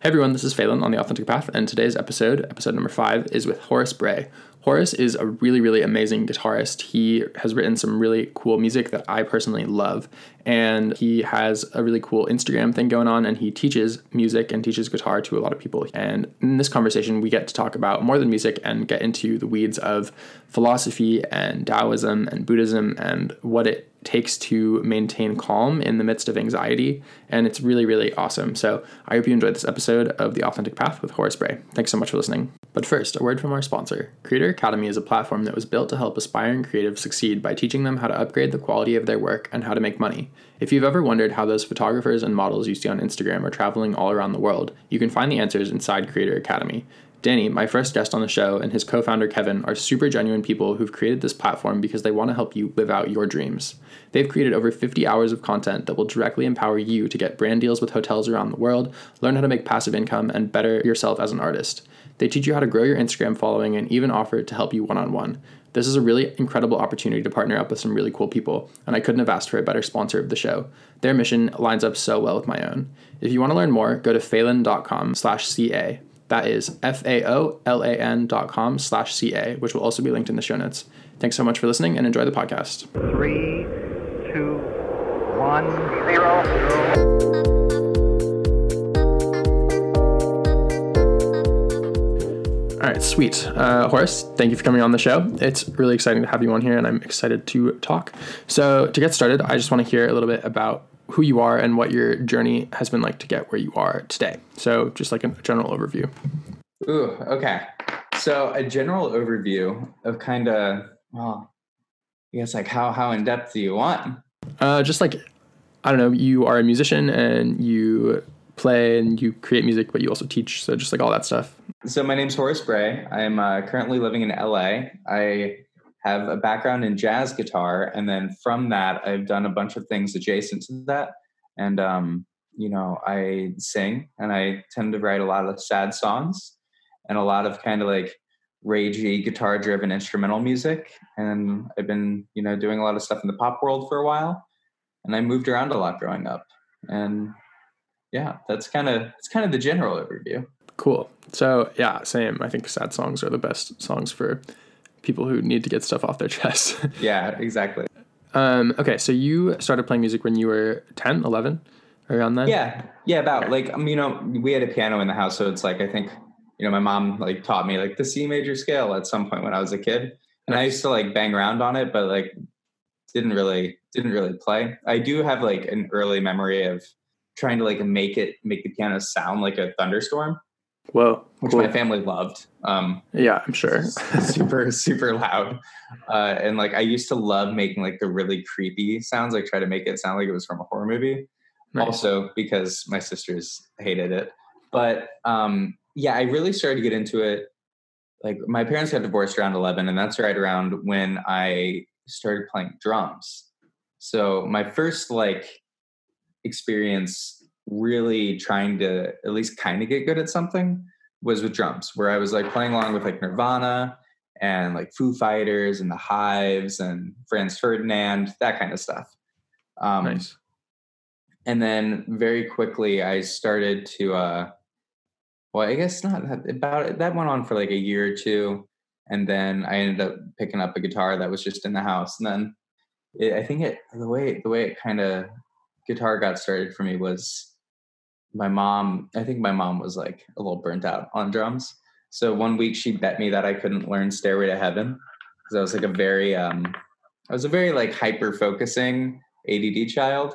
Hey everyone, this is Faolan on The Authentic Path, and today's episode, episode number five, is with Horace Bray. Horace is a really, really amazing guitarist. He has written some really cool music that I personally love, and he has a really cool Instagram thing going on, and he teaches music and teaches guitar to a lot of people. And in this conversation, we get to talk about more than music and get into the weeds of philosophy and Taoism and Buddhism and what it takes to maintain calm in the midst of anxiety. And it's really, really awesome. So I hope you enjoyed this episode of The Authentic Path with Horace Bray. Thanks so much for listening. But first, a word from our sponsor. Creator Academy is a platform that was built to help aspiring creatives succeed by teaching them how to upgrade the quality of their work and how to make money. If you've ever wondered how those photographers and models you see on Instagram are traveling all around the world, you can find the answers inside Creator Academy. Danny, my first guest on the show, and his co founder Kevin are super genuine people who've created this platform because they want to help you live out your dreams. They've created over 50 hours of content that will directly empower you to get brand deals with hotels around the world, learn how to make passive income, and better yourself as an artist. They teach you how to grow your Instagram following and even offer to help you one on one. This is a really incredible opportunity to partner up with some really cool people, and I couldn't have asked for a better sponsor of the show. Their mission lines up so well with my own. If you want to learn more, go to faolan.com slash CA. That is F-A-O-L-A-N dot com slash C-A, which will also be linked in the show notes. Thanks so much for listening and enjoy the podcast. Three, two, one, zero. All right, sweet. Uh, Horace, thank you for coming on the show. It's really exciting to have you on here, and I'm excited to talk. So, to get started, I just want to hear a little bit about who you are and what your journey has been like to get where you are today. So, just like a general overview. Ooh, okay. So a general overview of kind of well, I guess like how how in depth do you want? Uh, just like, I don't know, you are a musician and you play and you create music, but you also teach. So, just like all that stuff. So my name's Horace Bray. I'm uh, currently living in LA. I have a background in jazz guitar, and then from that, I've done a bunch of things adjacent to that. And um, you know, I sing, and I tend to write a lot of sad songs, and a lot of kind of like ragey guitar-driven instrumental music. And I've been, you know, doing a lot of stuff in the pop world for a while, and I moved around a lot growing up. And yeah, that's kind of it's kind of the general overview. Cool. So, yeah, same. I think sad songs are the best songs for people who need to get stuff off their chest. Yeah, exactly. um, okay, so you started playing music when you were 10, 11, around then? Yeah, yeah, about like um, you know, we had a piano in the house, so it's like I think you know, my mom like taught me like the C major scale at some point when I was a kid, and I used to like bang around on it, but like didn't really didn't really play. I do have like an early memory of trying to like make it make the piano sound like a thunderstorm, Whoa. which cool. my family loved. Um, Yeah, I'm sure. super super loud uh, and like i used to love making like the really creepy sounds like try to make it sound like it was from a horror movie Nice. also because my sisters hated it but um yeah i really started to get into it like my parents got divorced around 11 and that's right around when i started playing drums so my first like experience really trying to at least kind of get good at something was with drums where i was like playing along with like nirvana and like foo fighters and the hives and franz ferdinand that kind of stuff um nice. and then very quickly i started to uh well i guess not that- about that went on for like a year or two and then i ended up picking up a guitar that was just in the house and then it, i think it the way the way it kind of guitar got started for me was my mom i think my mom was like a little burnt out on drums so one week she bet me that i couldn't learn stairway to heaven because i was like a very um i was a very like hyper focusing add child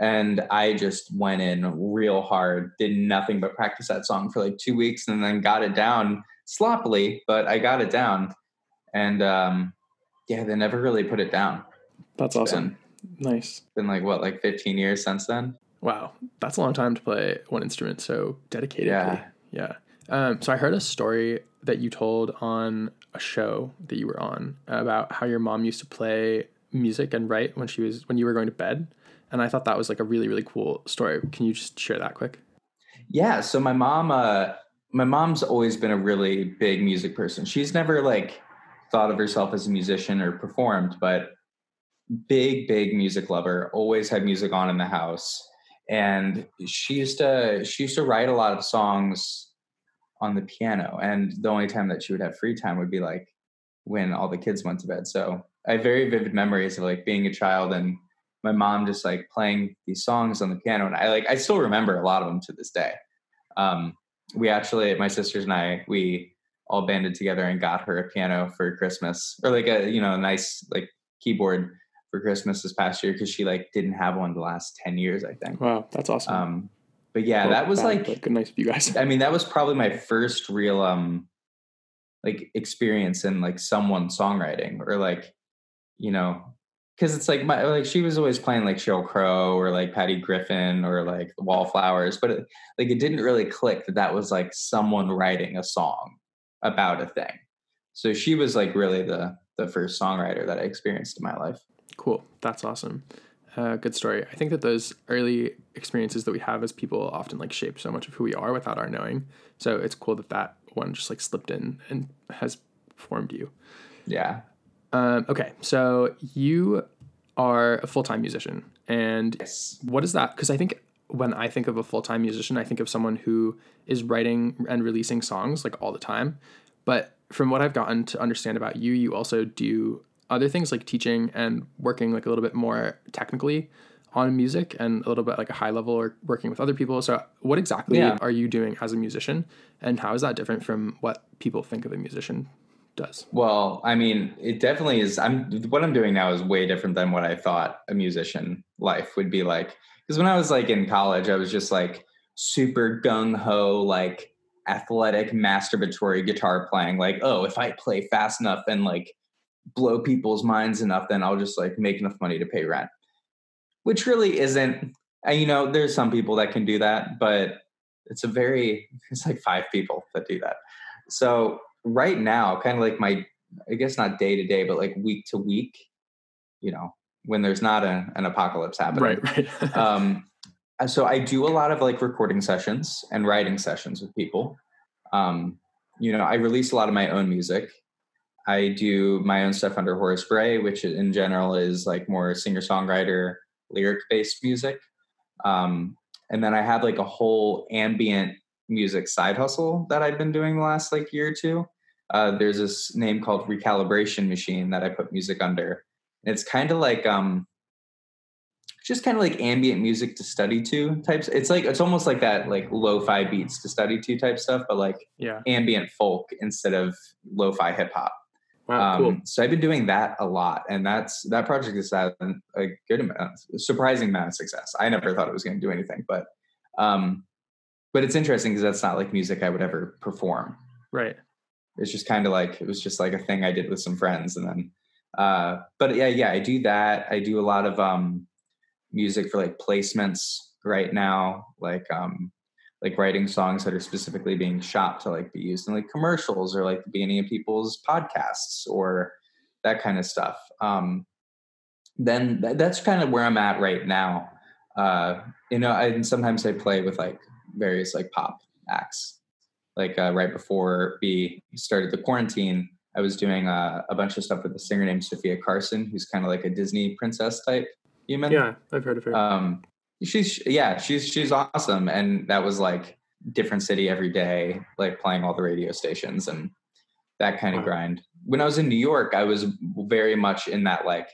and I just went in real hard, did nothing but practice that song for like two weeks, and then got it down sloppily, but I got it down, and um, yeah, they never really put it down. That's awesome. Nice. Been like what, like 15 years since then. Wow. That's a long time to play one instrument so dedicatedly. Yeah. Yeah. Um, so I heard a story that you told on a show that you were on about how your mom used to play music and write when she was when you were going to bed. And I thought that was like a really, really cool story. Can you just share that quick? Yeah, so my mom, uh, my mom's always been a really big music person. She's never like thought of herself as a musician or performed, but big, big music lover. Always had music on in the house, and she used to she used to write a lot of songs on the piano. And the only time that she would have free time would be like when all the kids went to bed. So i have very vivid memories of like being a child and my mom just like playing these songs on the piano. And i like i still remember a lot of them to this day. Um we actually my sisters and i we all banded together and got her a piano for christmas. Or like a you know a nice like keyboard for christmas this past year because she like didn't have one the last 10 years i think Wow, that's awesome. um but yeah Well, that was bad, like good nice of you guys. I mean, that was probably my first real um like experience in like someone songwriting or like, you know, because it's like my like she was always playing like Sheryl Crow or like Patty Griffin or like the Wallflowers, but it, like it didn't really click that that was like someone writing a song about a thing. So she was like really the the first songwriter that I experienced in my life. Cool. That's awesome. Uh, good story. I think that those early experiences that we have as people often like shape so much of who we are without our knowing. So it's cool that that one just like slipped in and has formed you. Yeah. Um, okay, so you are a full time musician, and Yes. what is that? Because I think when I think of a full time musician, I think of someone who is writing and releasing songs like all the time. But from what I've gotten to understand about you, you also do other things like teaching and working like a little bit more technically on music and a little bit like a high level or working with other people. So what exactly Yeah. are you doing as a musician and how is that different from what people think of a musician does? Well, I mean, it definitely is. I'm what I'm doing now is way different than what I thought a musician life would be like. Because when I was like in college, I was just like super gung ho, like athletic, masturbatory guitar playing. Like, oh, if I play fast enough and like blow people's minds enough, then I'll just like make enough money to pay rent. Which really isn't. And, you know, there's some people that can do that, but it's a very. It's like five people that do that. So right now, kind of like my, I guess not day to day, but like week to week, you know, when there's not a, an apocalypse happening. Right, right. Um, so I do a lot of like recording sessions and writing sessions with people. Um, you know, I release a lot of my own music. I do my own stuff under Horace Bray, which in general is like more singer songwriter, lyric based music. Um, and then I have like a whole ambient music side hustle that I've been doing the last like year or two. Uh, there's this name called Recalibration Machine that I put music under. And It's kind of like um, just kind of like ambient music to study to types. It's like it's almost like that like lo-fi beats to study to type stuff, but like yeah. ambient folk instead of lo-fi hip hop. Wow, Um, cool. So I've been doing that a lot, and that's that project has had a good amount, surprising amount of success. I never thought it was going to do anything, but um, but it's interesting because that's not like music I would ever perform. Right. It's just kind of like it was just like a thing I did with some friends, and then uh, but yeah, yeah, I do that. I do a lot of um, music for like placements right now, like um, like writing songs that are specifically being shot to like be used in like commercials or like the beginning of people's podcasts or that kind of stuff. Um, then th- that's kind of where I'm at right now. Uh, you know, I, and sometimes I play with like various like pop acts. Like uh, right before we started the quarantine, I was doing uh, a bunch of stuff with a singer named Sofia Carson, who's kind of like a Disney princess type human Yeah, I've heard of her. um she's yeah she's she's awesome. And that was like different city every day like playing all the radio stations and that kind of Wow. grind. When i was in new york i was very much in that like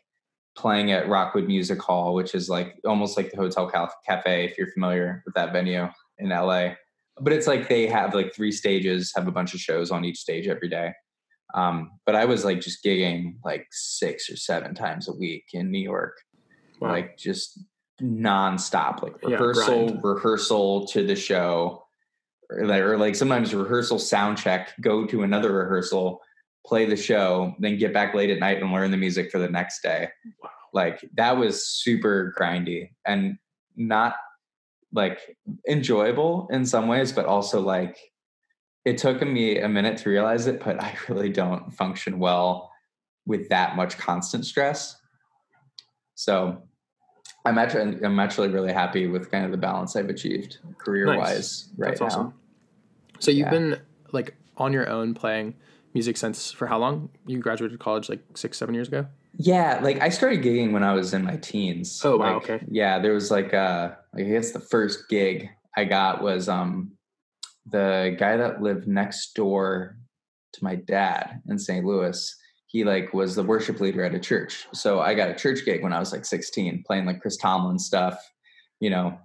playing at rockwood music hall which is like almost like the hotel cafe if you're familiar with that venue in la but it's like they have like three stages have a bunch of shows on each stage every day. Um, but i was like just gigging like six or seven times a week in new york. Wow. like just nonstop, like rehearsal, grind. rehearsal to the show, or like, or like sometimes rehearsal sound check, go to another rehearsal, play the show, then get back late at night and learn the music for the next day. Wow. Like that was super grindy and not like enjoyable in some ways, but also like it took me a minute to realize it, but I really don't function well with that much constant stress. So I'm actually I'm actually really happy with kind of the balance I've achieved career wise right That's now. awesome. So you've been like on your own playing music since for how long? You graduated college like six, seven years ago. Yeah, like I started gigging when I was in my teens. Oh, wow, Like, okay. Yeah, there was like uh like I guess the first gig I got was um the guy that lived next door to my dad in St. Louis. He like was the worship leader at a church. So I got a church gig when I was like 16, playing like Chris Tomlin stuff. You know,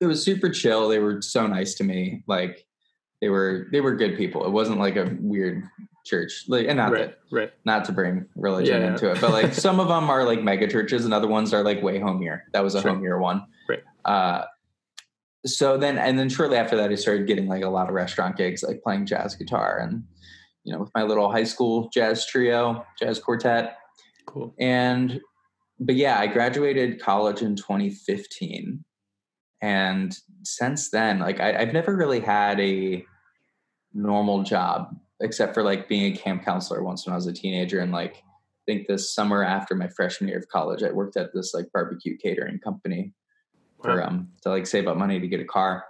it was super chill. They were so nice to me. Like they were they were good people. It wasn't like a weird church. Like and not that Right, right. not to bring religion Yeah, yeah. into it, but like some of them are like mega churches and other ones are like way homier. That was a Sure. homier one. Right. Uh, so then, and then shortly after that, I started getting like a lot of restaurant gigs, like playing jazz guitar and, you know, with my little high school jazz trio, jazz quartet. Cool. And, but yeah, I graduated college in 2015. And since then, like I, I've never really had a normal job except for like being a camp counselor once when I was a teenager. And like, I think this summer after my freshman year of college, I worked at this like barbecue catering company for um to like save up money to get a car.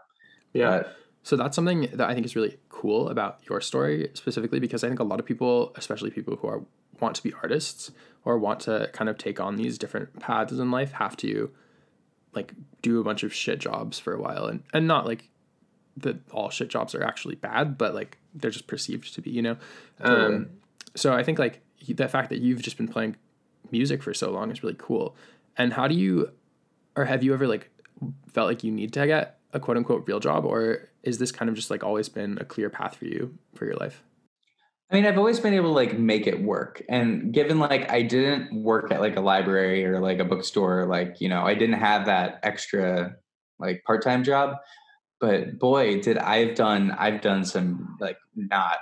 Yeah. But So that's something that I think is really cool about your story specifically because I think a lot of people, especially people who are want to be artists or want to kind of take on these different paths in life, have to like do a bunch of shit jobs for a while and and not like that all shit jobs are actually bad, but like they're just perceived to be, you know. Totally. Um, so I think like the fact that you've just been playing music for so long is really cool. And how do you, or have you ever like felt like you need to get a quote unquote real job, or is this kind of just like always been a clear path for you for your life? I mean, I've always been able to like make it work. And given like I didn't work at like a library or like a bookstore, like, you know, I didn't have that extra like part-time job. But boy, did I've done I've done some like not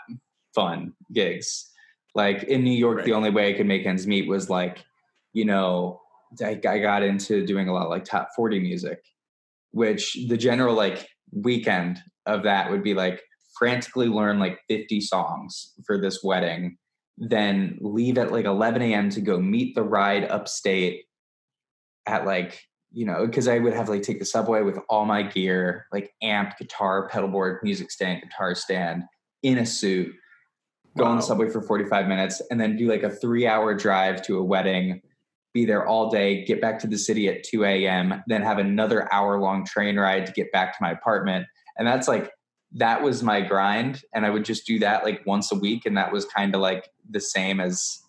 fun gigs. Like in New York, Right. the only way I could make ends meet was like, you know, I, I got into doing a lot of like top 40 music, which the general like weekend of that would be like frantically learn like 50 songs for this wedding, then leave at like 11 a.m. to go meet the ride upstate at like, you know, because I would have like take the subway with all my gear, like amp, guitar, pedal board, music stand, guitar stand, in a suit, go on the subway for 45 minutes, and then do like a three hour drive to a wedding, be there all day, get back to the city at 2 a.m., then have another hour long train ride to get back to my apartment. And that's like, that was my grind. And I would just do that like once a week. And that was kind of like the same as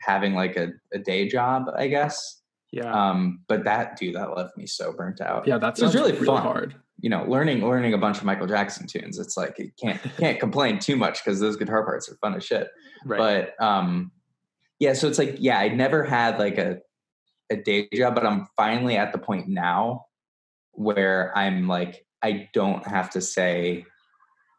having like a, a day job, I guess. Yeah. Um, but that dude, that left me so burnt out. yeah, that's it was really really, fun. hard. You know, learning learning a bunch of Michael Jackson tunes. It's like you can't can't complain too much because those guitar parts are fun as shit. Right. But um, yeah, so it's like yeah, I never had like a a day job, but I'm finally at the point now where I'm like I don't have to say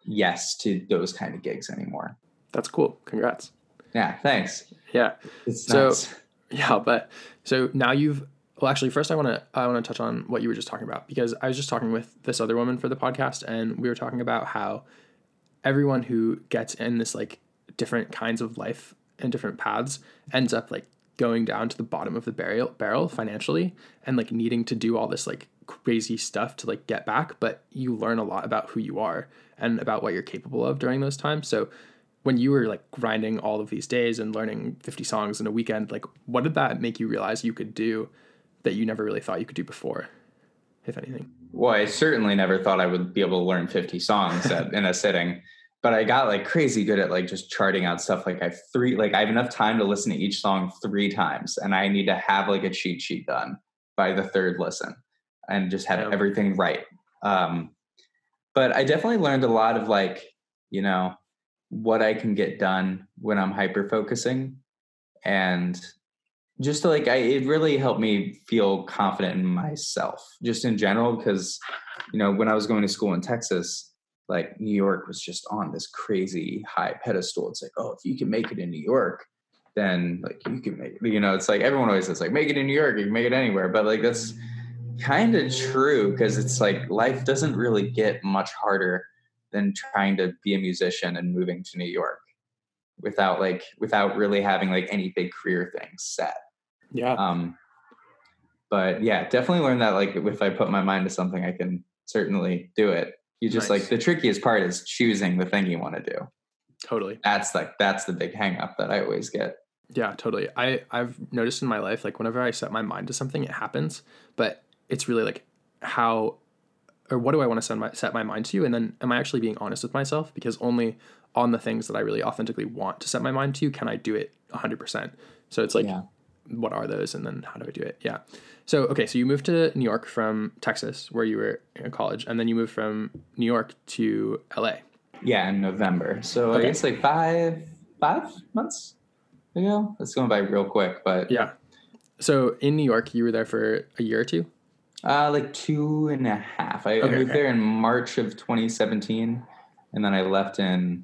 yes to those kind of gigs anymore. That's cool. Congrats. Yeah, thanks. Yeah. It's So- nuts. Yeah, but so now you've well actually first I want to I want to touch on what you were just talking about because I was just talking with this other woman for the podcast and we were talking about how everyone who gets in this like different kinds of life and different paths ends up like going down to the bottom of the barrel barrel financially and like needing to do all this like crazy stuff to like get back but you learn a lot about who you are and about what you're capable of during those times. So when you were like grinding all of these days and learning 50 songs in a weekend like what did that make you realize you could do that you never really thought you could do before if anything? Well, I certainly never thought I would be able to learn 50 songs in a sitting, but I got like crazy good at like just charting out stuff. Like I three, like I have enough time to listen to each song three times, and I need to have like a cheat sheet done by the third listen, and just have Yeah. everything right. Um, but I definitely learned a lot of like, you know, what I can get done when I'm hyper focusing, and just to, like I, it really helped me feel confident in myself just in general because you know when i was going to school in texas like new york was just on this crazy high pedestal it's like oh if you can make it in new york then like you can make it you know it's like everyone always says like make it in new york you can make it anywhere but like that's kind of true because it's like life doesn't really get much harder than trying to be a musician and moving to new york without like without really having like any big career things set yeah um, but yeah, definitely learned that like if I put my mind to something, I can certainly do it. You just Nice. like the trickiest part is choosing the thing you want to do. totally That's like that's the big hang up that I always get. Yeah, totally. I I've noticed in my life like whenever I set my mind to something, it happens. But it's really like how or what do I want to set my set my mind to, and then am I actually being honest with myself? Because only on the things that I really authentically want to set my mind to can I do it hundred percent. So it's like, Yeah. what are those, and then how do I do it? Yeah. So okay, so you moved to New York from Texas, where you were in college, and then you moved from New York to LA. Yeah, in November. So Okay. I guess like five five months ago. It's going by real quick, but Yeah. So in New York, you were there for a year or two. Uh, like two and a half. I, I moved okay. there in March of 2017, and then I left in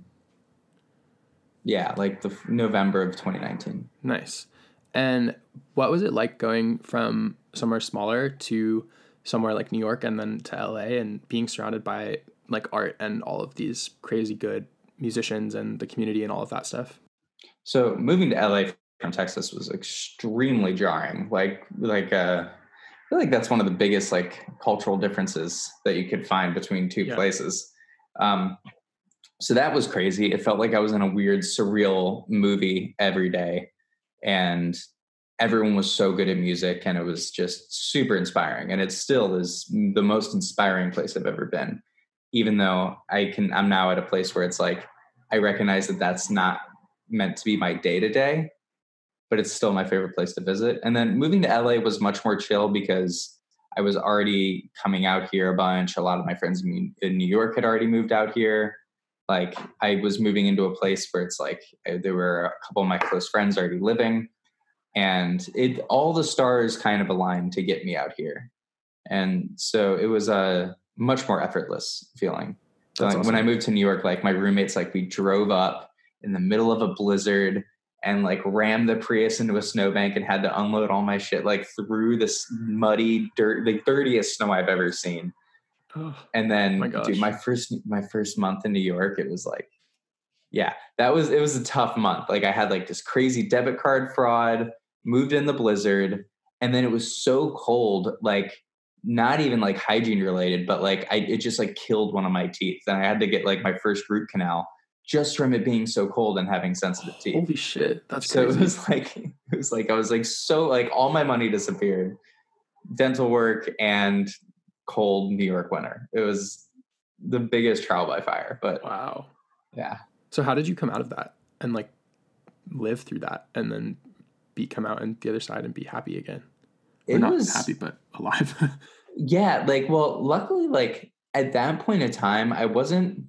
yeah, like the November of 2019. Nice. And what was it like going from somewhere smaller to somewhere like New York and then to LA and being surrounded by like art and all of these crazy good musicians and the community and all of that stuff? So moving to LA from Texas was extremely jarring. Like like uh feel like that's one of the biggest like cultural differences that you could find between two Yeah. places. Um so that was crazy. It felt like I was in a weird surreal movie every day and everyone was so good at music and it was just super inspiring and it still is the most inspiring place I've ever been. Even though I can I'm now at a place where it's like I recognize that that's not meant to be my day to day, but it's still my favorite place to visit. And then moving to LA was much more chill because I was already coming out here a bunch. A lot of my friends in New York had already moved out here. Like I was moving into a place where it's like there were a couple of my close friends already living, and it all the stars kind of aligned to get me out here. And so it was a much more effortless feeling. So like, when I moved to New York, like my roommates, like we drove up in the middle of a blizzard and like rammed the Prius into a snowbank and had to unload all my shit like through this muddy dirt, the dirtiest snow I've ever seen. Oh, And then, oh My dude, my first my first month in New York, it was like, yeah, that was it was a tough month. Like I had like this crazy debit card fraud, moved in the blizzard, and then it was so cold, like not even like hygiene related, but like I it just like killed one of my teeth, and I had to get like my first root canal just from it being so cold and having sensitive teeth. holy shit. That's So crazy. it was like it was like I was like so like all my money disappeared, dental work and cold New York winter. It was the biggest trial by fire. But wow. yeah, So how did you come out of that and like live through that and then be come out and the other side and be happy again? Or it not was happy, but alive. yeah. Like well, luckily, like at that point in time, I wasn't.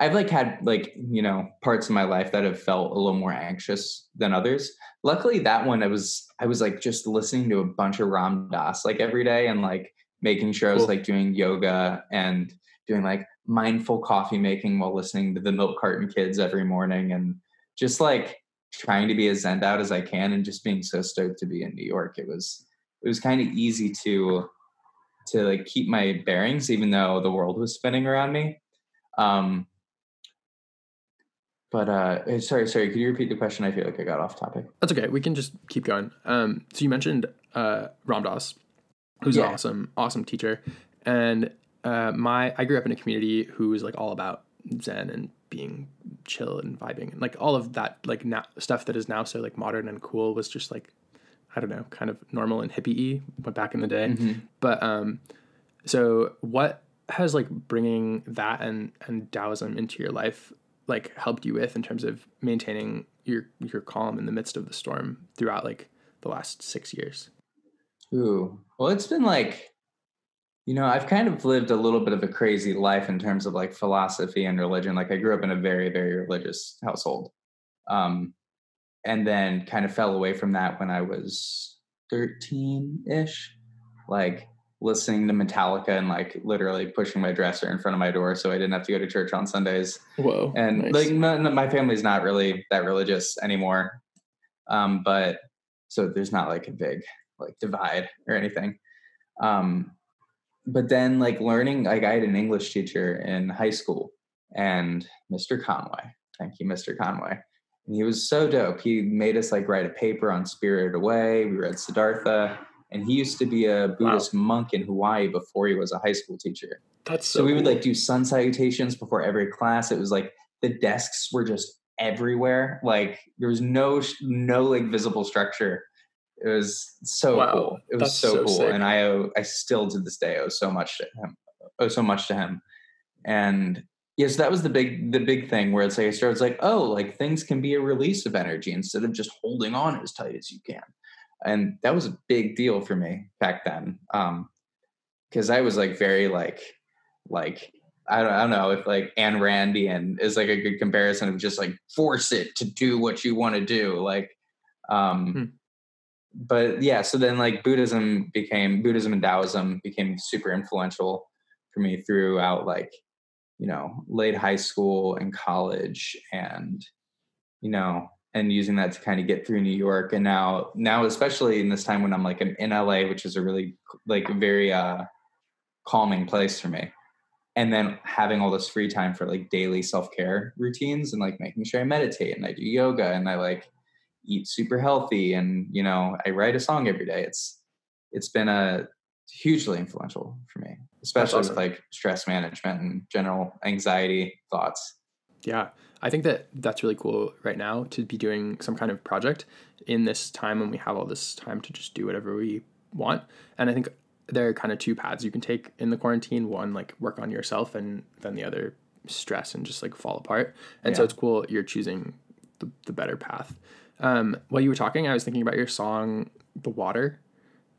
I've like had like you know parts of my life that have felt a little more anxious than others. Luckily, that one I was I was like just listening to a bunch of Ram Dass like every day and like making sure I was Cool. like doing yoga and doing like mindful coffee making while listening to the Milk Carton Kids every morning and just like trying to be as zen out as I can and just being so stoked to be in New York. It was it was kind of easy to to like keep my bearings even though the world was spinning around me. Um but uh sorry, sorry, could you repeat the question? I feel like I got off topic. That's okay. We can just keep going. Um, so you mentioned uh, Ram Dass, who's Yeah. an awesome, awesome teacher, and uh, my I grew up in a community who was like all about Zen and being chill and vibing, and like all of that like now stuff that is now so like modern and cool was just like I don't know, kind of normal and hippie-y, but back in the day. Mm-hmm. But um, so what has like bringing that and and Taoism into your life like helped you with in terms of maintaining your your calm in the midst of the storm throughout like the last six years? Ooh. Well, it's been like, you know, I've kind of lived a little bit of a crazy life in terms of like philosophy and religion. Like I grew up in a very, very religious household. Um, and then kind of fell away from that when I was 13 ish, like listening to Metallica and like literally pushing my dresser in front of my door so I didn't have to go to church on Sundays. Whoa! and like no, no, my family's not really that religious anymore. Um but so there's not like a big like divide or anything. Um but then like learning like i had an english teacher in high school and mr conway. Thank you mr conway. And he was so dope. He made us like write a paper on spirited away. We read siddhartha and he used to be a buddhist monk in hawaii before he was a high school teacher that's so, so we would like do sun salutations before every class. It was like the desks were just everywhere. Like there was no no like visible structure. It was so Wow, cool. It was that's so, so cool, sick. and I owe I still to this day owe so much to him. Owe so much to him, and yes, that was the big the big thing where it's like I started it's like oh like things can be a release of energy instead of just holding on as tight as you can, and that was a big deal for me back then. Um, because I was like very like like I don't, I don't know if like Ayn Randian is like a good comparison of just like force it to do what you want to do like um Hmm. but yeah so then like Buddhism became Buddhism and Taoism became super influential for me throughout like you know late high school and college and you know and using that to kind of get through New York and now now especially in this time when I'm like I'm in LA which is a really like very uh calming place for me. And then having all this free time for like daily self-care routines and like making sure I meditate and I do yoga and I like eat super healthy and you know I write a song every day. It's it's been a hugely influential for me especially awesome. with like stress management and general anxiety thoughts Yeah, I think that that's really cool right now to be doing some kind of project in this time when we have all this time to just do whatever we want. And I think there are kind of two paths you can take in the quarantine. One, like work on yourself, and then the other, stress and just like fall apart. And so it's cool you're choosing the, the better path. Um, while you were talking, I was thinking about your song, "The Water."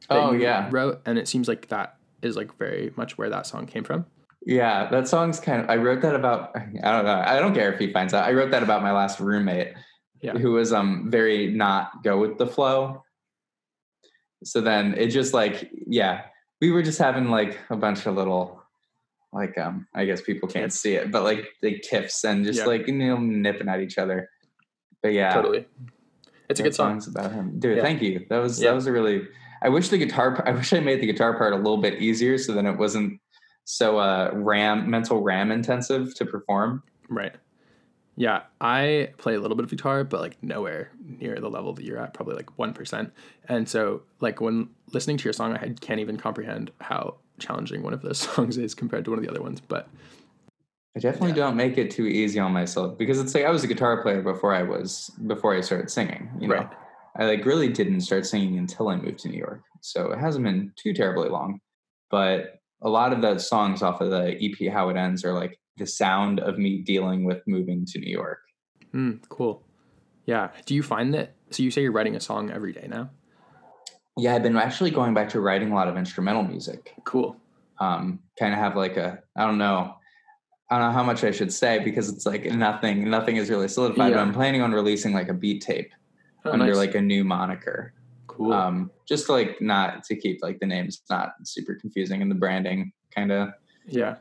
that Oh, you yeah. wrote, and it seems like that is like very much where that song came from. Yeah, that song's kind of. I wrote that about. I don't know. I don't care if he finds out. I wrote that about my last roommate, Yeah. who was um very not go with the flow. So then it just like yeah, we were just having like a bunch of little, like um I guess people can't see it, but like the tiffs and just Yeah. like you know nipping at each other. But yeah, Totally, it's a good song. song's about him, dude. Yeah. Thank you. That was that was a really. I wish the guitar. I wish I made the guitar part a little bit easier, so then it wasn't so uh ram mental ram intensive to perform. Right. Yeah, I play a little bit of guitar, but like nowhere near the level that you're at, probably like 1%. And so, like, when listening to your song, I can't even comprehend how challenging one of those songs is compared to one of the other ones. But I definitely Yeah. don't make it too easy on myself because it's like I was a guitar player before I was before I started singing. You know, Right. I like really didn't start singing until I moved to New York, so it hasn't been too terribly long. But a lot of the songs off of the EP "How It Ends" are like the sound of me dealing with moving to New York. mm, cool. Yeah. Do you find that? So, you say you're writing a song every day now? Yeah, I've been actually going back to writing a lot of instrumental music. Cool. Um, kind of have like a I don't know. I don't know how much I should say because it's like nothing, nothing is really solidified. Yeah. But I'm planning on releasing like a beat tape Oh, under nice. like a new moniker. Cool. Um, just to, like not to keep like the names not super confusing and the branding kind of yeah.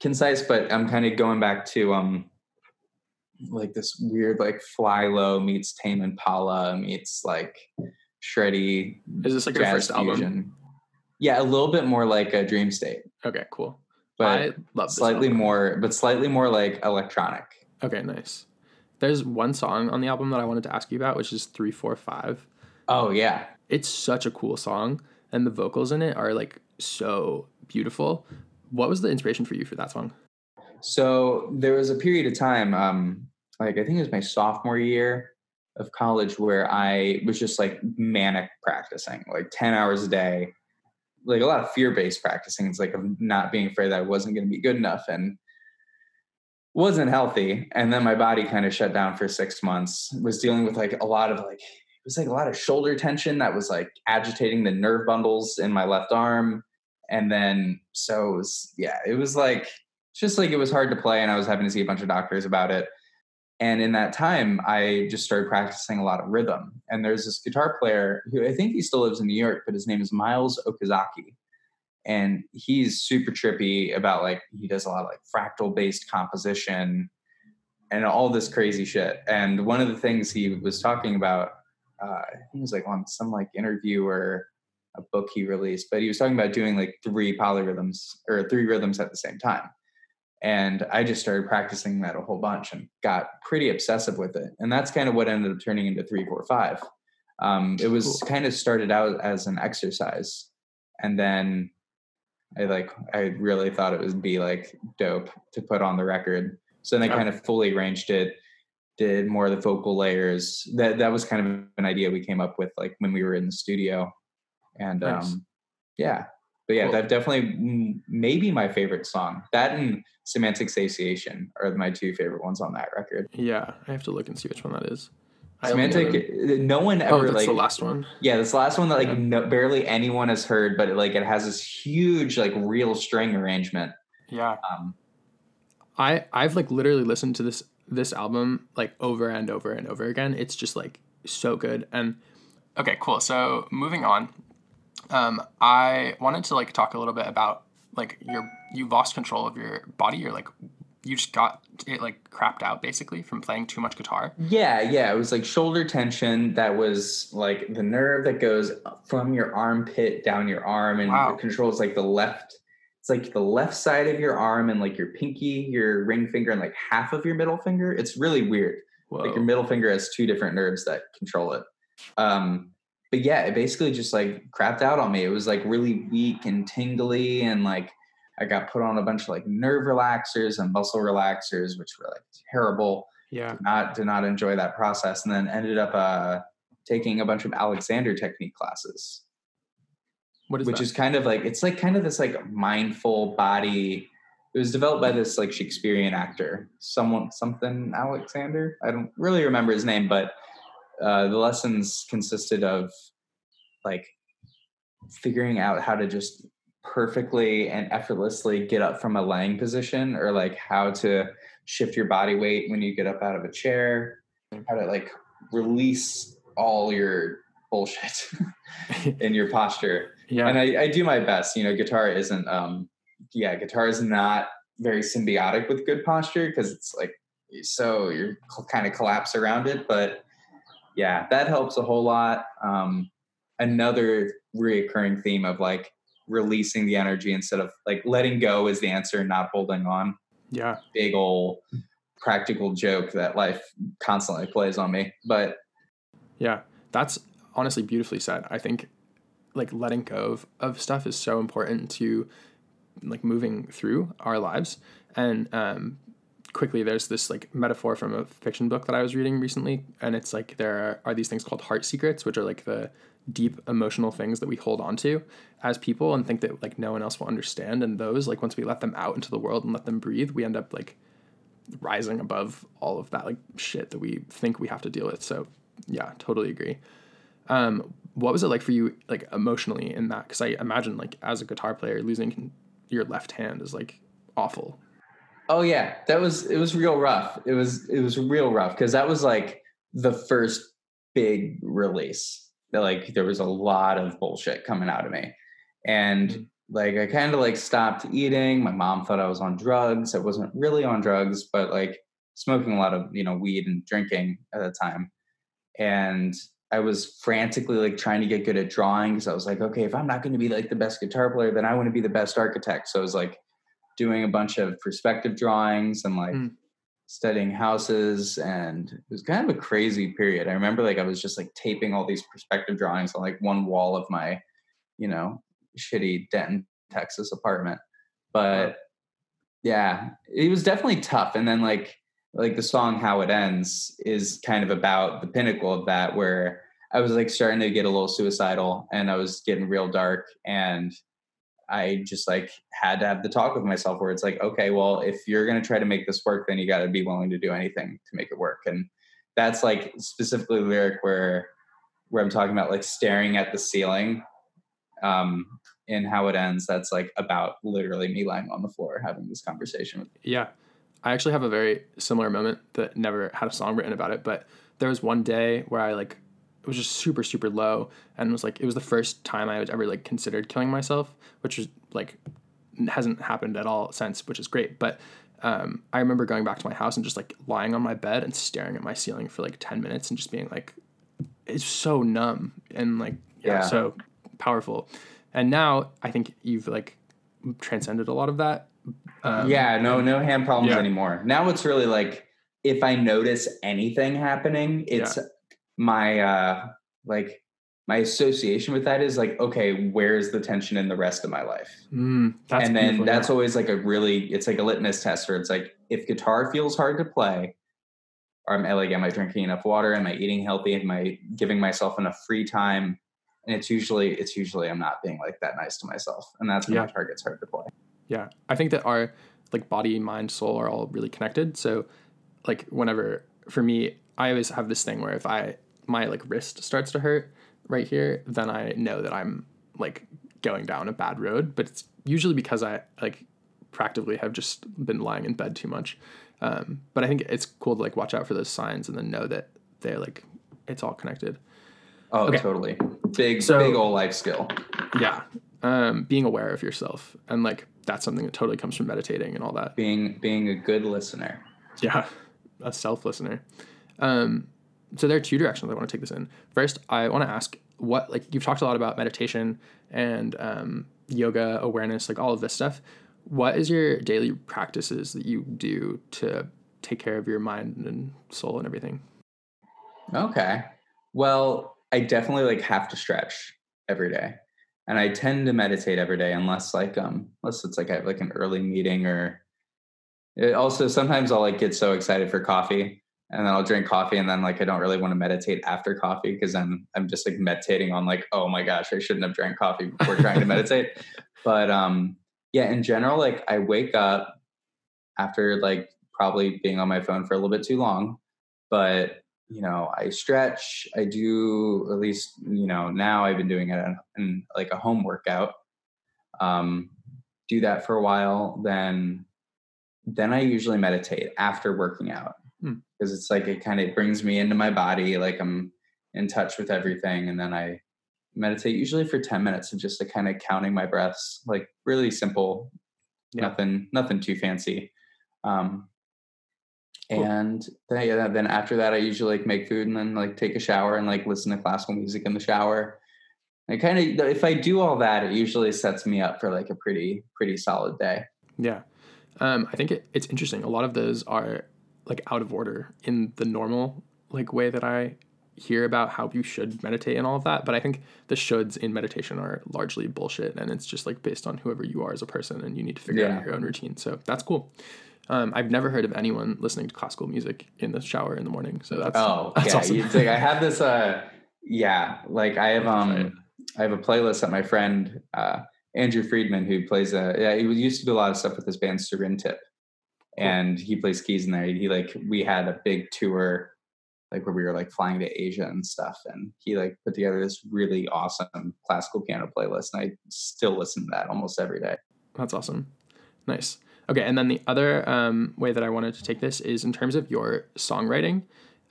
concise, but I'm kind of going back to um like this weird like FlyLo meets Tame Impala meets like shreddy Is this like your first album? Yeah, a little bit more like a Dream State, Okay, cool. but I love slightly album. more, but slightly more like electronic. Okay, nice. There's one song on the album that I wanted to ask you about, which is 345. Oh yeah, it's such a cool song and the vocals in it are like so beautiful what was the inspiration for you for that song So there was a period of time, um, like I think it was my sophomore year of college, where I was just like manic practicing, like ten hours a day, like a lot of fear based practicing. It's like of not being afraid that I wasn't going to be good enough and wasn't healthy. And then my body kind of shut down for six months. Was dealing with like a lot of like was like a lot of shoulder tension that was like agitating the nerve bundles in my left arm. And then so it was yeah, it was like just like it was hard to play and i was having to see a bunch of doctors about it. And in that time i just started practicing a lot of rhythm. And there's this guitar player who i think he still lives in new york but his name is miles okazaki. And he's super trippy about like he does a lot of like fractal based composition and all this crazy shit. And one of the things he was talking about uh, i think it was like on some like interview or a book he released but he was talking about doing like three polyrhythms or three rhythms at the same time and I just started practicing that a whole bunch and got pretty obsessive with it. And that's kind of what ended up turning into three, four, five. Um, it was Cool. kind of started out as an exercise, and then I like I really thought it would be like dope to put on the record. So then I kind of fully arranged it did more of the vocal layers. That that was kind of an idea we came up with like when we were in the studio. And Nice. um yeah. But yeah, Cool. that definitely maybe my favorite song. That and Semantic Satiation are my two favorite ones on that record. Yeah, I have to look and see which one that is. I only know Semantic, no one ever that's like the last one. yeah, this last one that like Yeah. no, barely anyone has heard, but like it has this huge like real string arrangement. Yeah, Um, I I've like literally listened to this this album like over and over and over again. It's just like so good. And okay, cool. So moving on, um, I wanted to like talk a little bit about like your you lost control of your body. You're like you just got it like crapped out basically from playing too much guitar. Yeah, yeah. It was like shoulder tension that was like the nerve that goes from your armpit down your arm and Wow. controls like the left. It's like the left side of your arm and like your pinky, your ring finger, and like half of your middle finger. It's really weird. Whoa. Like your middle finger has two different nerves that control it. Um, but yeah, it basically just like crapped out on me. It was like really weak and tingly, and like I got put on a bunch of like nerve relaxers and muscle relaxers, which were like terrible yeah. not did not enjoy that process and then ended up uh taking a bunch of alexander technique classes What is which that? is kind of like it's like kind of this like mindful body it was developed by this like shakespearean actor someone something alexander i don't really remember his name but uh the lessons consisted of like figuring out how to just perfectly and effortlessly get up from a lying position or like how to shift your body weight when you get up out of a chair how to like release all your bullshit in your posture yeah. and I, I do my best you know guitar isn't um yeah guitar is not very symbiotic with good posture because it's like so you're kind of collapse around it but yeah that helps a whole lot um another reoccurring theme of like releasing the energy instead of like letting go is the answer not holding on yeah. big old practical joke that life constantly plays on me but Yeah, that's honestly beautifully said. I think like letting go of, of stuff is so important to like moving through our lives. And um, quickly, there's this like metaphor from a fiction book that I was reading recently, and it's like there are, are these things called heart secrets, which are like the deep emotional things that we hold on to as people and think that like no one else will understand. And those like once we let them out into the world and let them breathe, we end up like rising above all of that like shit that we think we have to deal with. So yeah, totally agree. Um, what was it like for you, like emotionally in that? Because I imagine like as a guitar player, losing your left hand is like awful. Oh yeah, that was it was real rough. It was it was real rough because that was like the first big release. That like there was a lot of bullshit coming out of me, and Mhm. like I kind of like stopped eating. My mom thought I was on drugs. I wasn't really on drugs, but like smoking a lot of you know weed and drinking at the time, and I was frantically like trying to get good at drawing because I was like, okay, if I'm not going to be like the best guitar player, then I want to be the best architect. So I was like doing a bunch of perspective drawings and like Mm. studying houses and it was kind of a crazy period. I remember like I was just like taping all these perspective drawings on like one wall of my, you know, shitty Denton, Texas apartment. But yeah, it was definitely tough. And then like like the song How It Ends is kind of about the pinnacle of that where I was like starting to get a little suicidal and I was getting real dark and I just like had to have the talk with myself where it's like, okay, well, if you're going to try to make this work, then you got to be willing to do anything to make it work. And that's like specifically the lyric where, where I'm talking about like staring at the ceiling, um, in how it ends. That's like about literally me lying on the floor having this conversation with. Yeah. I actually have a very similar moment that never had a song written about it, but there was one day where I like it was just super super low and was like it was the first time I was ever like considered killing myself, which was like hasn't happened at all since, which is great. But um, I remember going back to my house and just like lying on my bed and staring at my ceiling for like ten minutes and just being like, it's so numb and like yeah, Yeah. so powerful. And now I think you've like transcended a lot of that. Um, yeah, no, no hand problems yeah. anymore. Now it's really like if I notice anything happening, it's my uh like my association with that is like, okay, where's the tension in the rest of my life? Mm, and then that's yeah. always like a really it's like a litmus test where it's like if guitar feels hard to play Or am I like, am I drinking enough water? Am I eating healthy? Am I giving myself enough free time? And it's usually, it's usually I'm not being like that nice to myself. And that's when Yeah. my target's hard to play. Yeah, I think that our like body, mind, soul are all really connected. So, like whenever for me, I always have this thing where if I my like wrist starts to hurt right here, then I know that I'm like going down a bad road. But it's usually because I like practically have just been lying in bed too much. Um, but I think it's cool to like watch out for those signs and then know that they're like it's all connected. Oh, Okay. totally. Big, So- big old life skill. Yeah, um, being aware of yourself and like that's something that totally comes from meditating and all that. Being, being a good listener. Yeah, a self listener. Um, so there are two directions I want to take this in. First, I want to ask what like you've talked a lot about meditation and um, yoga awareness, like all of this stuff. What is your daily practices that you do to take care of your mind and soul and everything? Okay. Well, I definitely like have to stretch every day. And I tend to meditate every day unless like um unless it's like I have like an early meeting or it also sometimes I'll like get so excited for coffee and then I'll drink coffee and then like I don't really want to meditate after coffee because then I'm just like meditating on like oh my gosh I shouldn't have drank coffee before trying to meditate. But um yeah, in general like I wake up after like probably being on my phone for a little bit too long, but you know i stretch i do at least you know now i've been doing it in, in like a home workout um do that for a while then then i usually meditate after working out Hmm. because it's like it kind of brings me into my body like i'm in touch with everything and then i meditate usually for 10 minutes of just like kind of counting my breaths like really simple Yeah. nothing nothing too fancy um Cool. and then, yeah, then after that, I usually like make food and then like take a shower and like listen to classical music in the shower. I kind of, if I do all that, it usually sets me up for like a pretty, pretty solid day. Yeah. Um, I think it, it's interesting. A lot of those are like out of order in the normal like way that I hear about how you should meditate and all of that. But I think the shoulds in meditation are largely bullshit and it's just like based on whoever you are as a person and you need to figure Yeah. out your own routine. So that's cool. Um, I've never heard of anyone listening to classical music in the shower in the morning. So that's Oh, that's yeah. awesome. Like I have this, uh, yeah, like I have, um, I have a playlist that my friend, uh, Andrew Friedman, who plays a, yeah, he used to do a lot of stuff with his band Sirintip. And he plays keys in there. He like, we had a big tour, like where we were like flying to Asia and stuff. And he like put together this really awesome classical piano playlist. And I still listen to that almost every day. That's awesome. Nice. Okay, and then the other um, way that I wanted to take this is in terms of your songwriting.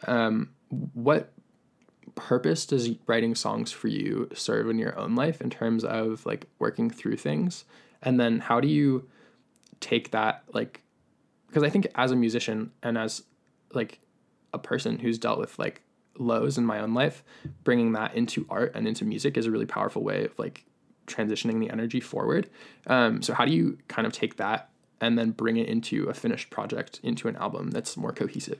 Um, what purpose does writing songs for you serve in your own life in terms of like working through things? And then how do you take that like because I think as a musician and as like a person who's dealt with like lows in my own life, bringing that into art and into music is a really powerful way of like transitioning the energy forward. Um, so how do you kind of take that and then bring it into a finished project, into an album that's more cohesive?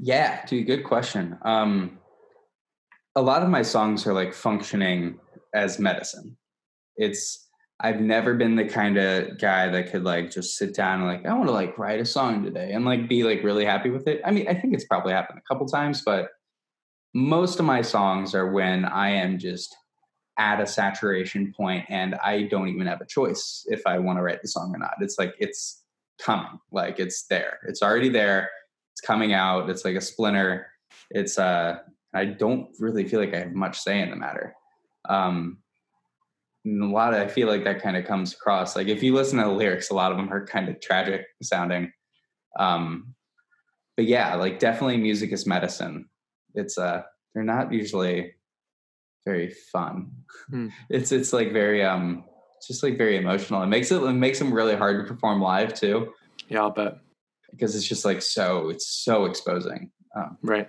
Yeah, dude, good question. Um, a lot of my songs are like functioning as medicine. It's I've never been the kind of guy that could like just sit down and like I want to like write a song today and like be like really happy with it. I mean, I think it's probably happened a couple times, but most of my songs are when I am just at a saturation point and I don't even have a choice if I want to write the song or not. It's like it's coming, like it's there. It's already there. It's coming out. It's like a splinter. It's uh I don't really feel like I have much say in the matter. Um a lot of I feel like that kind of comes across. Like if you listen to the lyrics, a lot of them are kind of tragic sounding. Um but yeah, like definitely music is medicine. It's uh they're not usually very fun. Hmm. It's it's like very um it's just like very emotional. It makes it it makes them really hard to perform live too Yeah, I'll bet. because it's just like so it's so exposing. Um, Right.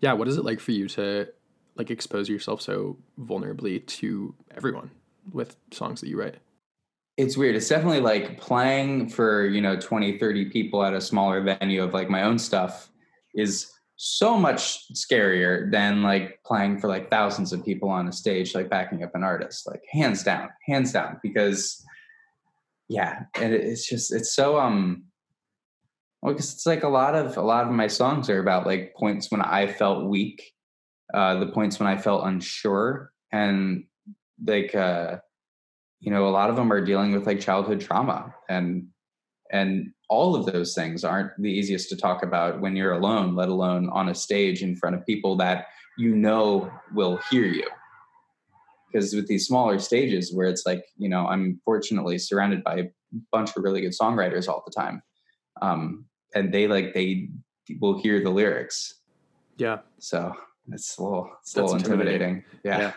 Yeah. What is it like for you to like expose yourself so vulnerably to everyone with songs that you write? it's weird. It's definitely like playing for, you know, 20, 30 people at a smaller venue of like my own stuff is so much scarier than like playing for like thousands of people on a stage, like backing up an artist, like hands down, hands down, because yeah, and it's just, it's so, um, Well, because it's like a lot of a lot of my songs are about like points when I felt weak, uh, the points when I felt unsure, and like uh, you know, a lot of them are dealing with like childhood trauma, and and all of those things aren't the easiest to talk about when you're alone, let alone on a stage in front of people that you know will hear you. Because with these smaller stages where it's like, you know, I'm fortunately surrounded by a bunch of really good songwriters all the time. Um, and they like, they will hear the lyrics. Yeah. So it's a little, it's a little intimidating. intimidating. Yeah. Yeah.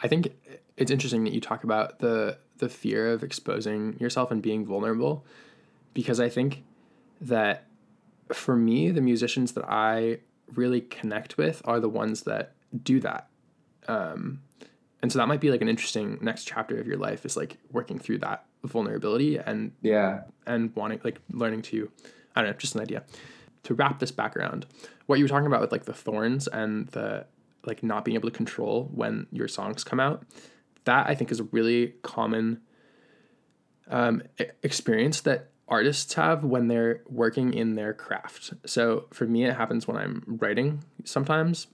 I think it's interesting that you talk about the the fear of exposing yourself and being vulnerable because I think that for me the musicians that I really connect with are the ones that do that. Um, and so that might be like an interesting next chapter of your life is like working through that vulnerability and Yeah. and wanting like learning to I don't know, just an idea. To wrap this background, what you were talking about with like the thorns and the like not being able to control when your songs come out, that I think is a really common um, experience that artists have when they're working in their craft. So for me, it happens when I'm writing sometimes.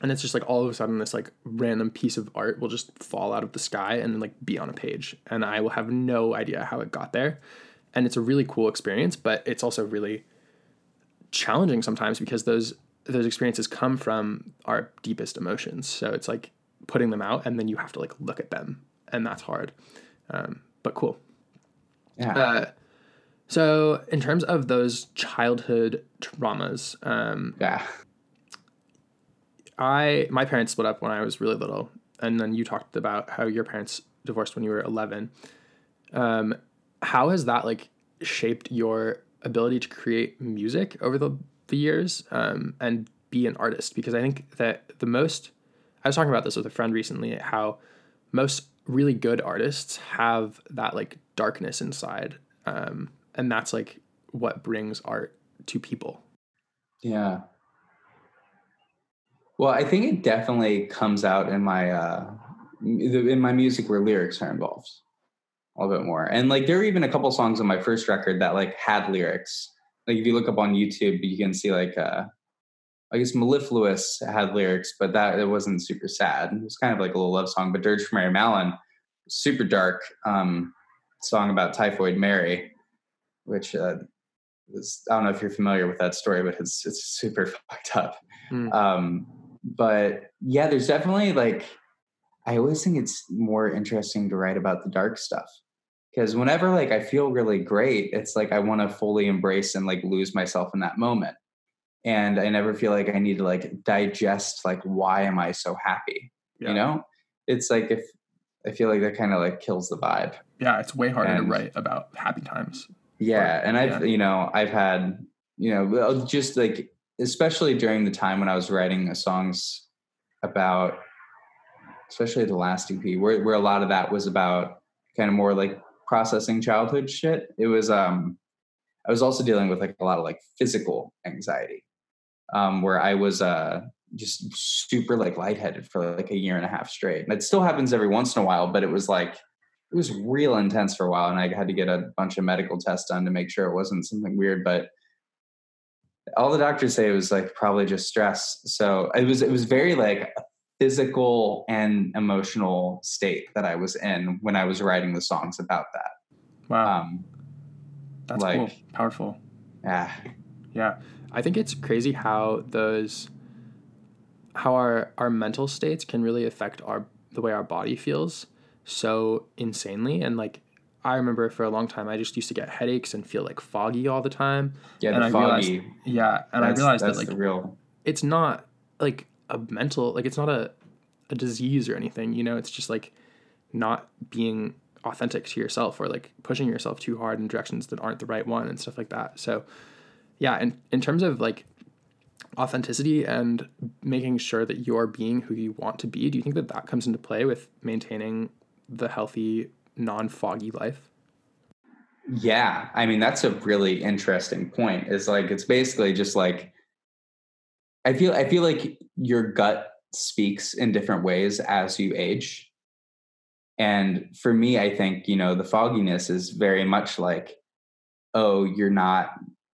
And it's just like all of a sudden, this like random piece of art will just fall out of the sky and like be on a page. And I will have no idea how it got there. And it's a really cool experience, but it's also really challenging sometimes because those those experiences come from our deepest emotions. So it's like putting them out and then you have to like look at them. And that's hard. Um, but cool. Yeah. Uh, so, in terms of those childhood traumas, um, yeah. I my parents split up when I was really little, and then you talked about how your parents divorced when you were eleven. Um, how has that like shaped your ability to create music over the the years um, and be an artist? Because I think that the most I was talking about this with a friend recently how most really good artists have that like darkness inside um, and that's like what brings art to people Yeah. Well, I think it definitely comes out in my uh in my music where lyrics are involved a little bit more. And like there are even a couple songs on my first record that like had lyrics. Like if you look up on YouTube, you can see like uh I guess Mellifluous had lyrics, but that it wasn't super sad. It was kind of like a little love song. But Dirge for Mary Mallon, super dark um, song about Typhoid Mary, which uh, was I don't know if you're familiar with that story, but it's it's super fucked up. Mm. Um, but yeah, there's definitely like I always think it's more interesting to write about the dark stuff because whenever like I feel really great, it's like I want to fully embrace and like lose myself in that moment and i never feel like i need to like digest like why am i so happy Yeah. you know it's like if i feel like that kind of like kills the vibe yeah it's way harder And- to write about happy times yeah and i've yeah. you know i've had you know just like especially during the time when i was writing the songs about especially the last ep where, where a lot of that was about kind of more like processing childhood shit it was um i was also dealing with like a lot of like physical anxiety um where i was uh just super like lightheaded for like a year and a half straight and it still happens every once in a while but it was like it was real intense for a while and i had to get a bunch of medical tests done to make sure it wasn't something weird but all the doctors say it was like probably just stress so it was it was very like physical and emotional state that i was in when i was writing the songs about that. Wow. Um that's like- cool powerful. yeah. Yeah. I think it's crazy how those how our our mental states can really affect our the way our body feels so insanely. And like i remember for a long time i just used to get headaches and feel like foggy all the time. Yeah And the I foggy. Realized- yeah and i that's- realized that like real it's not like a mental like it's not a a disease or anything you know? It's just like not being authentic to yourself or like pushing yourself too hard in directions that aren't the right one and stuff like that. So yeah and in terms of like authenticity and making sure that you're being who you want to be do you think that that comes into play with maintaining the healthy non-foggy life Yeah, I mean that's a really interesting point. Is like it's basically just like I feel I feel like your gut speaks in different ways as you age. And for me, I think, you know, the fogginess is very much like, oh, you're not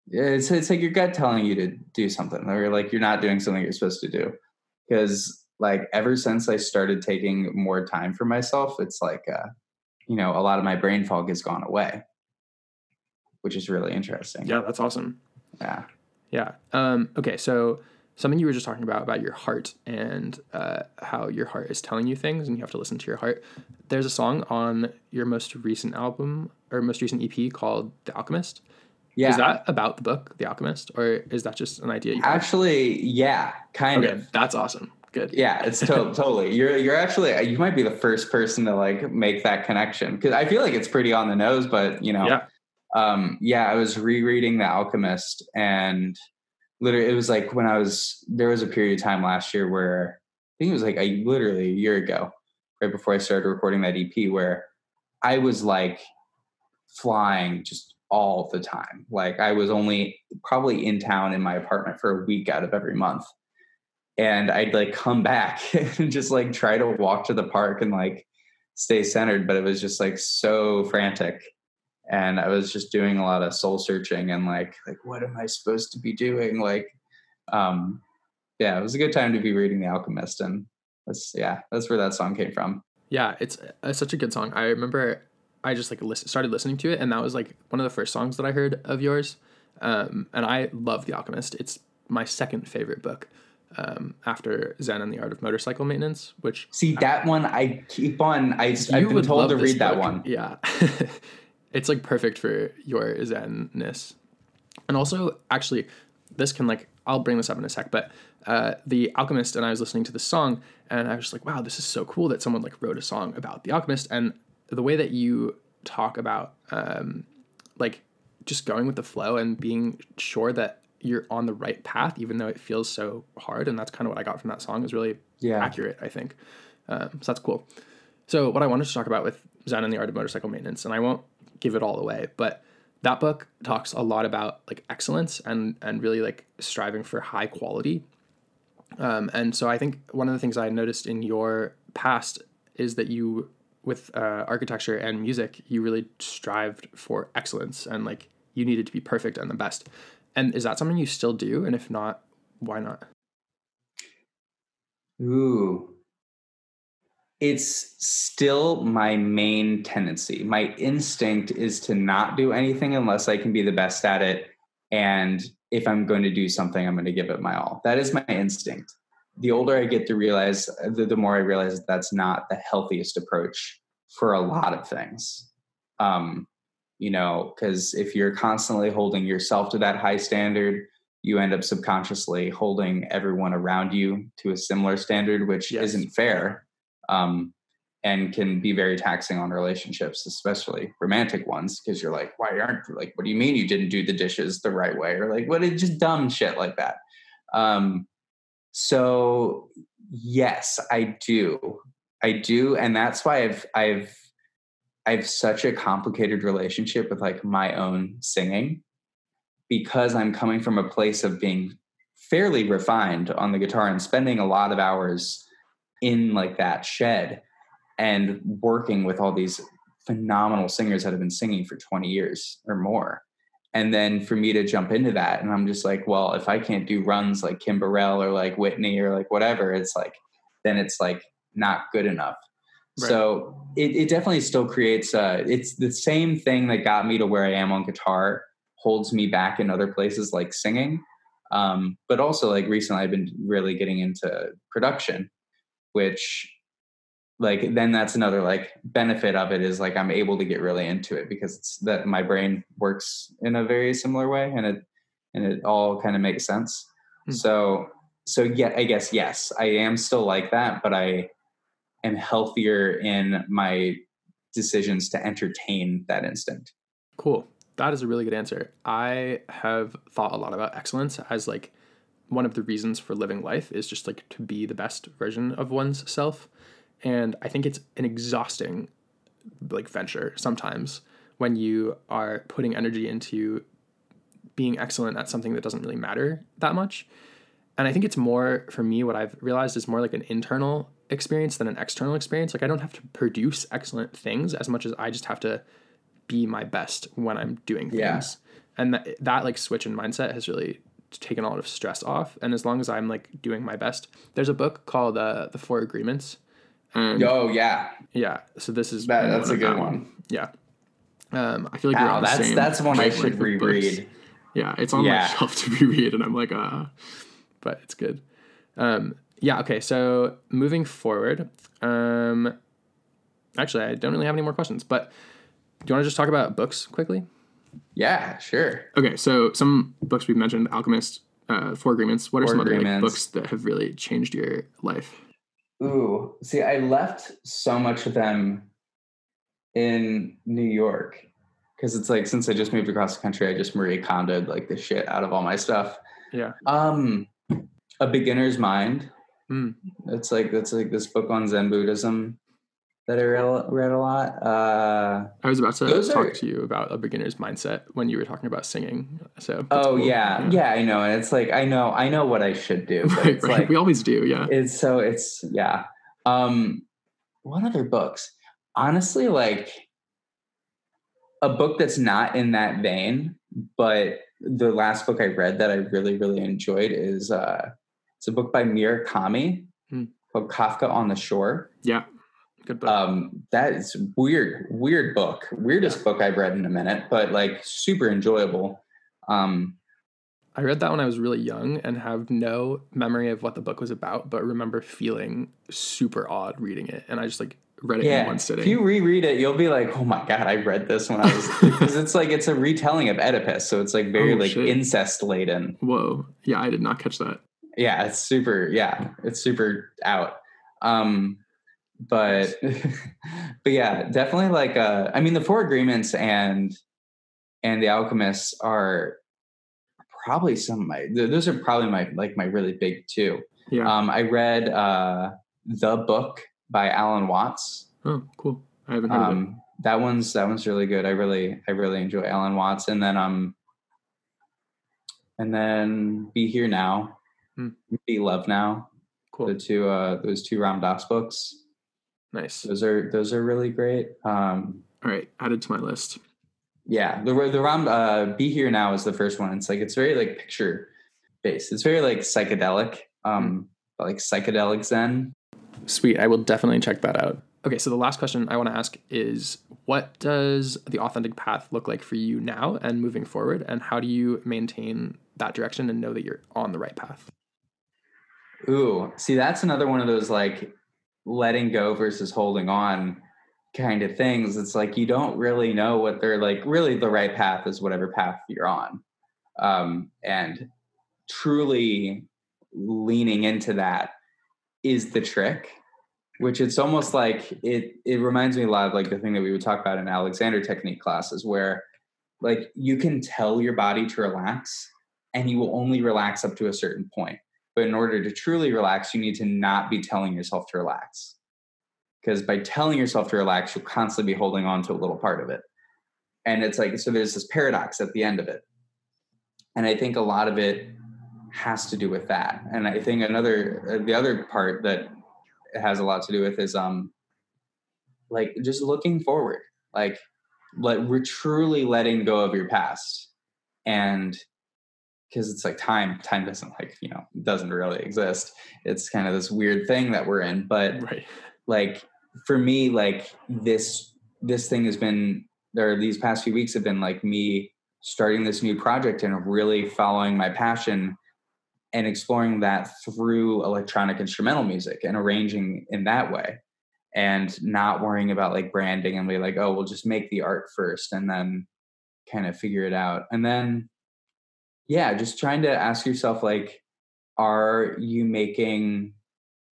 it's it's like your gut telling you to do something, or like you're not doing something you're supposed to do. Because like ever since I started taking more time for myself, it's like uh, you know a lot of my brain fog has gone away, which is really interesting. Yeah, that's awesome. Yeah. Yeah. Um, okay, so something you were just talking about about your heart and uh, how your heart is telling you things, and you have to listen to your heart. There's a song on your most recent album or most recent EP called "The Alchemist." Yeah. Is that about the book, The Alchemist, or is that just an idea? Actually, yeah, kind Okay, of. that's awesome. Good. Yeah, it's to- totally. You're you're actually you might be the first person to like make that connection because I feel like it's pretty on the nose, but you know, Yeah. um, yeah. I was rereading The Alchemist, and literally, it was like when I was there was a period of time last year where I think it was like a literally a year ago, right before I started recording that EP, where I was like flying just all the time. Like I was only probably in town in my apartment for a week out of every month and I'd like come back and just like try to walk to the park and like stay centered, but it was just like so frantic. And I was just doing a lot of soul searching and like like what am I supposed to be doing? Like um yeah, it was a good time to be reading The Alchemist and that's yeah, that's where that song came from. Yeah, it's, it's such a good song. I remember I just like listen, started listening to it, and that was like one of the first songs that I heard of yours. Um, and I love The Alchemist. It's my second favorite book um, after Zen and the Art of Motorcycle Maintenance, which See that one I keep on I I've been told to this read that one. Yeah. it's like perfect for your Zenness. And also, actually, this can like, I'll bring this up in a sec, but uh, The Alchemist, and I was listening to the song, and I was just like, wow, this is so cool that someone like wrote a song about The Alchemist. And the way that you talk about um, like just going with the flow and being sure that you're on the right path, even though it feels so hard. And that's kind of what I got from that song is really Yeah. accurate, I think. Um, so that's cool. So what I wanted to talk about with Zen and the Art of Motorcycle Maintenance, and I won't give it all away, but that book talks a lot about like excellence and and really like striving for high quality. Um, and so I think one of the things I noticed in your past is that you, with uh, architecture and music, you really strived for excellence and like you needed to be perfect and the best. And is that something you still do? And if not, why not? Ooh. It's still my main tendency. My instinct is to not do anything unless I can be the best at it. And if I'm going to do something, I'm going to give it my all. That is my instinct. The older I get to realize, the, the more I realize that that's not the healthiest approach for a lot of things. Um, you know, because if you're constantly holding yourself to that high standard, you end up subconsciously holding everyone around you to a similar standard, which Yes. isn't fair um, and can be very taxing on relationships, especially romantic ones, because you're like, why aren't like, what do you mean you didn't do the dishes the right way? Or like, what is just dumb shit like that. Um, so yes, I do. I do. And that's why I've, I've, I have such a complicated relationship with like my own singing because I'm coming from a place of being fairly refined on the guitar and spending a lot of hours in like that shed and working with all these phenomenal singers that have been singing for 20 years or more. And then for me to jump into that, and I'm just like, well, if I can't do runs like Kim Burrell or like Whitney or like whatever, it's like, then it's like not good enough. Right. So it, it definitely still creates, uh, it's the same thing that got me to where I am on guitar, holds me back in other places like singing. Um, but also, like recently, I've been really getting into production, which like then that's another like benefit of it is like I'm able to get really into it because it's that my brain works in a very similar way and it and it all kind of makes sense. Hmm. So so yeah, I guess yes, I am still like that, but I am healthier in my decisions to entertain that instinct. Cool. That is a really good answer. I have thought a lot about excellence as like one of the reasons for living life is just like to be the best version of one's self. And I think it's an exhausting like venture sometimes when you are putting energy into being excellent at something that doesn't really matter that much. And I think it's more for me what I've realized is more like an internal experience than an external experience. Like I don't have to produce excellent things as much as I just have to be my best when I'm doing things. Yeah. and that, that like switch in mindset has really taken a lot of stress off. And as long as I'm like doing my best, there's a book called uh, The Four Agreements. And Oh yeah, yeah, so this is That- that's a good one. Yeah. Um, I feel like wow, that's that's one I should with books. reread. Yeah, it's on Yeah. my shelf to reread, and I'm like, uh, but it's good. Um, yeah, okay. So moving forward, um, actually, I don't really have any more questions, but do you want to just talk about books quickly? Yeah, sure. Okay, so some books we've mentioned: Alchemist, uh, Four Agreements. What are Four some other like, books that have really changed your life? Ooh, see, I left so much of them in New York because it's like since I just moved across the country, I just Marie Kondoed like the shit out of all my stuff. Yeah. Um, A Beginner's Mind. Hmm. It's like that's like this book on Zen Buddhism that I read, read a lot. Uh, I was about to talk are- to you about a beginner's mindset when you were talking about singing. So oh cool. yeah, yeah, I know, and it's like I know, I know what I should do, but right, it's right. like we always do. Yeah. it's so it's yeah um what other books honestly like a book that's not in that vein but the last book i read that i really really enjoyed is uh it's a book by murakami Hmm. called kafka on the shore Yeah. Good book. um that is weird weird book weirdest book i've read in a minute but like super enjoyable um I read that when I was really young and have no memory of what the book was about, but remember feeling super odd reading it. And I just like read it in Yeah, one sitting. if you reread it, you'll be like, "Oh my god, I read this when I was." Because it's like it's a retelling of Oedipus, so it's like very Oh, like incest laden. Whoa. Yeah, I did not catch that. Yeah, it's super. Yeah, it's super out. Um, but but yeah, definitely like. Uh, I mean, the Four Agreements and and the Alchemists are probably some of my. th- Those are probably my like my really big two. Yeah. Um, I read uh, the book by Alan Watts. oh, cool. I haven't heard of it. um that one's that one's really good i really i really enjoy alan watts and then um and then be here now Hmm. be love now Cool. the two uh those two ram dass books Nice. those are those are really great um All right. Added to my list. yeah the the ram uh be here now is the first one it's like it's very like picture based it's very like psychedelic um like psychedelic zen Sweet. I will definitely check that out. Okay, so the last question I want to ask is what does the authentic path look like for you now and moving forward? And how do you maintain that direction and know that you're on the right path? Ooh, see, that's another one of those like letting go versus holding on kind of things. It's like you don't really know what they're like. Really, the right path is whatever path you're on, um, and truly leaning into that is the trick. Which it's almost like it. It reminds me a lot of like the thing that we would talk about in Alexander technique classes, where like you can tell your body to relax, and you will only relax up to a certain point. But in order to truly relax, you need to not be telling yourself to relax. Because by telling yourself to relax, you'll constantly be holding on to a little part of it. And it's like, so there's this paradox at the end of it. And I think a lot of it has to do with that. And I think another, uh, the other part that it has a lot to do with is, um, like just looking forward, like, let, we're truly letting go of your past. And because it's like time time doesn't like you know doesn't really exist it's kind of this weird thing that we're in but Right. like for me like this this thing has been or these past few weeks have been like me starting this new project and really following my passion and exploring that through electronic instrumental music and arranging in that way and not worrying about like branding and be like oh we'll just make the art first and then kind of figure it out and then yeah just trying to ask yourself like are you making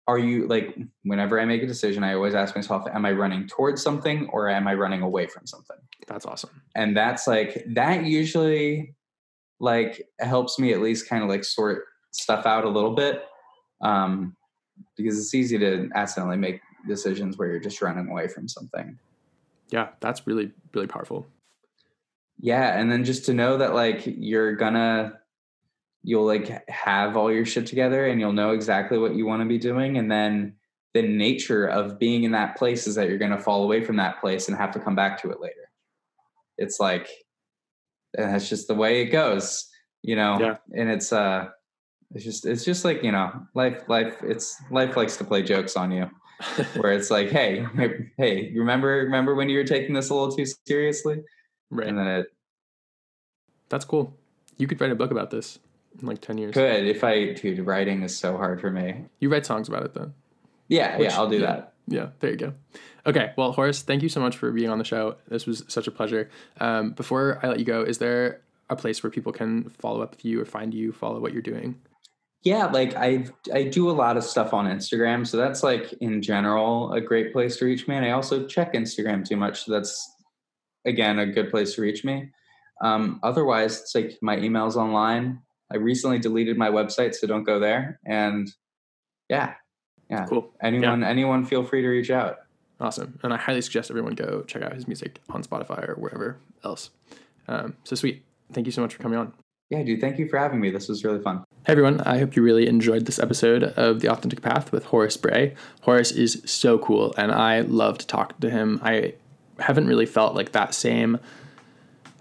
are you like whenever i make a decision i always ask myself am i running towards something or am i running away from something That's awesome. and that's like that usually like helps me at least kind of like sort stuff out a little bit um because it's easy to accidentally make decisions where you're just running away from something Yeah, that's really, really powerful. Yeah and then just to know that like you're gonna you'll like have all your shit together and you'll know exactly what you want to be doing and then the nature of being in that place is that you're gonna fall away from that place and have to come back to it later it's like that's just the way it goes, you know. Yeah. And it's uh, it's just it's just like you know, life life it's life likes to play jokes on you, where it's like, hey, hey, remember remember when you were taking this a little too seriously, right. and then it That's cool. You could write a book about this in like 10 years. could if I dude writing is so hard for me. You write songs about it then. Yeah, Which- yeah, I'll do yeah. that. Yeah, there you go. Okay, well, Horace, thank you so much for being on the show. This was such a pleasure. Um, before I let you go, is there a place where people can follow up with you or find you, follow what you're doing? Yeah, like I I do a lot of stuff on Instagram, so that's like in general a great place to reach me. And I also check Instagram too much, so that's again a good place to reach me. Um, otherwise, it's like my emails online. I recently deleted my website, so don't go there. And yeah, yeah, Cool. anyone anyone feel free to reach out. Awesome. And I highly suggest everyone go check out his music on Spotify or wherever else. Um, so sweet. Thank you so much for coming on. Yeah, dude, thank you for having me. This was really fun. Hey everyone, I hope you really enjoyed this episode of The Authentic Path with Horace Bray. Horace is so cool and I love to talk to him. I haven't really felt like that same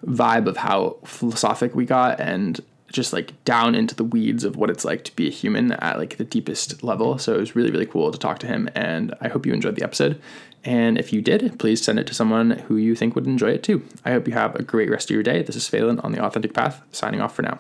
vibe of how philosophic we got and just like down into the weeds of what it's like to be a human at like the deepest level. So it was really, really cool to talk to him and I hope you enjoyed the episode. And if you did, please send it to someone who you think would enjoy it too. I hope you have a great rest of your day. This is Faolan on The Authentic Path, signing off for now.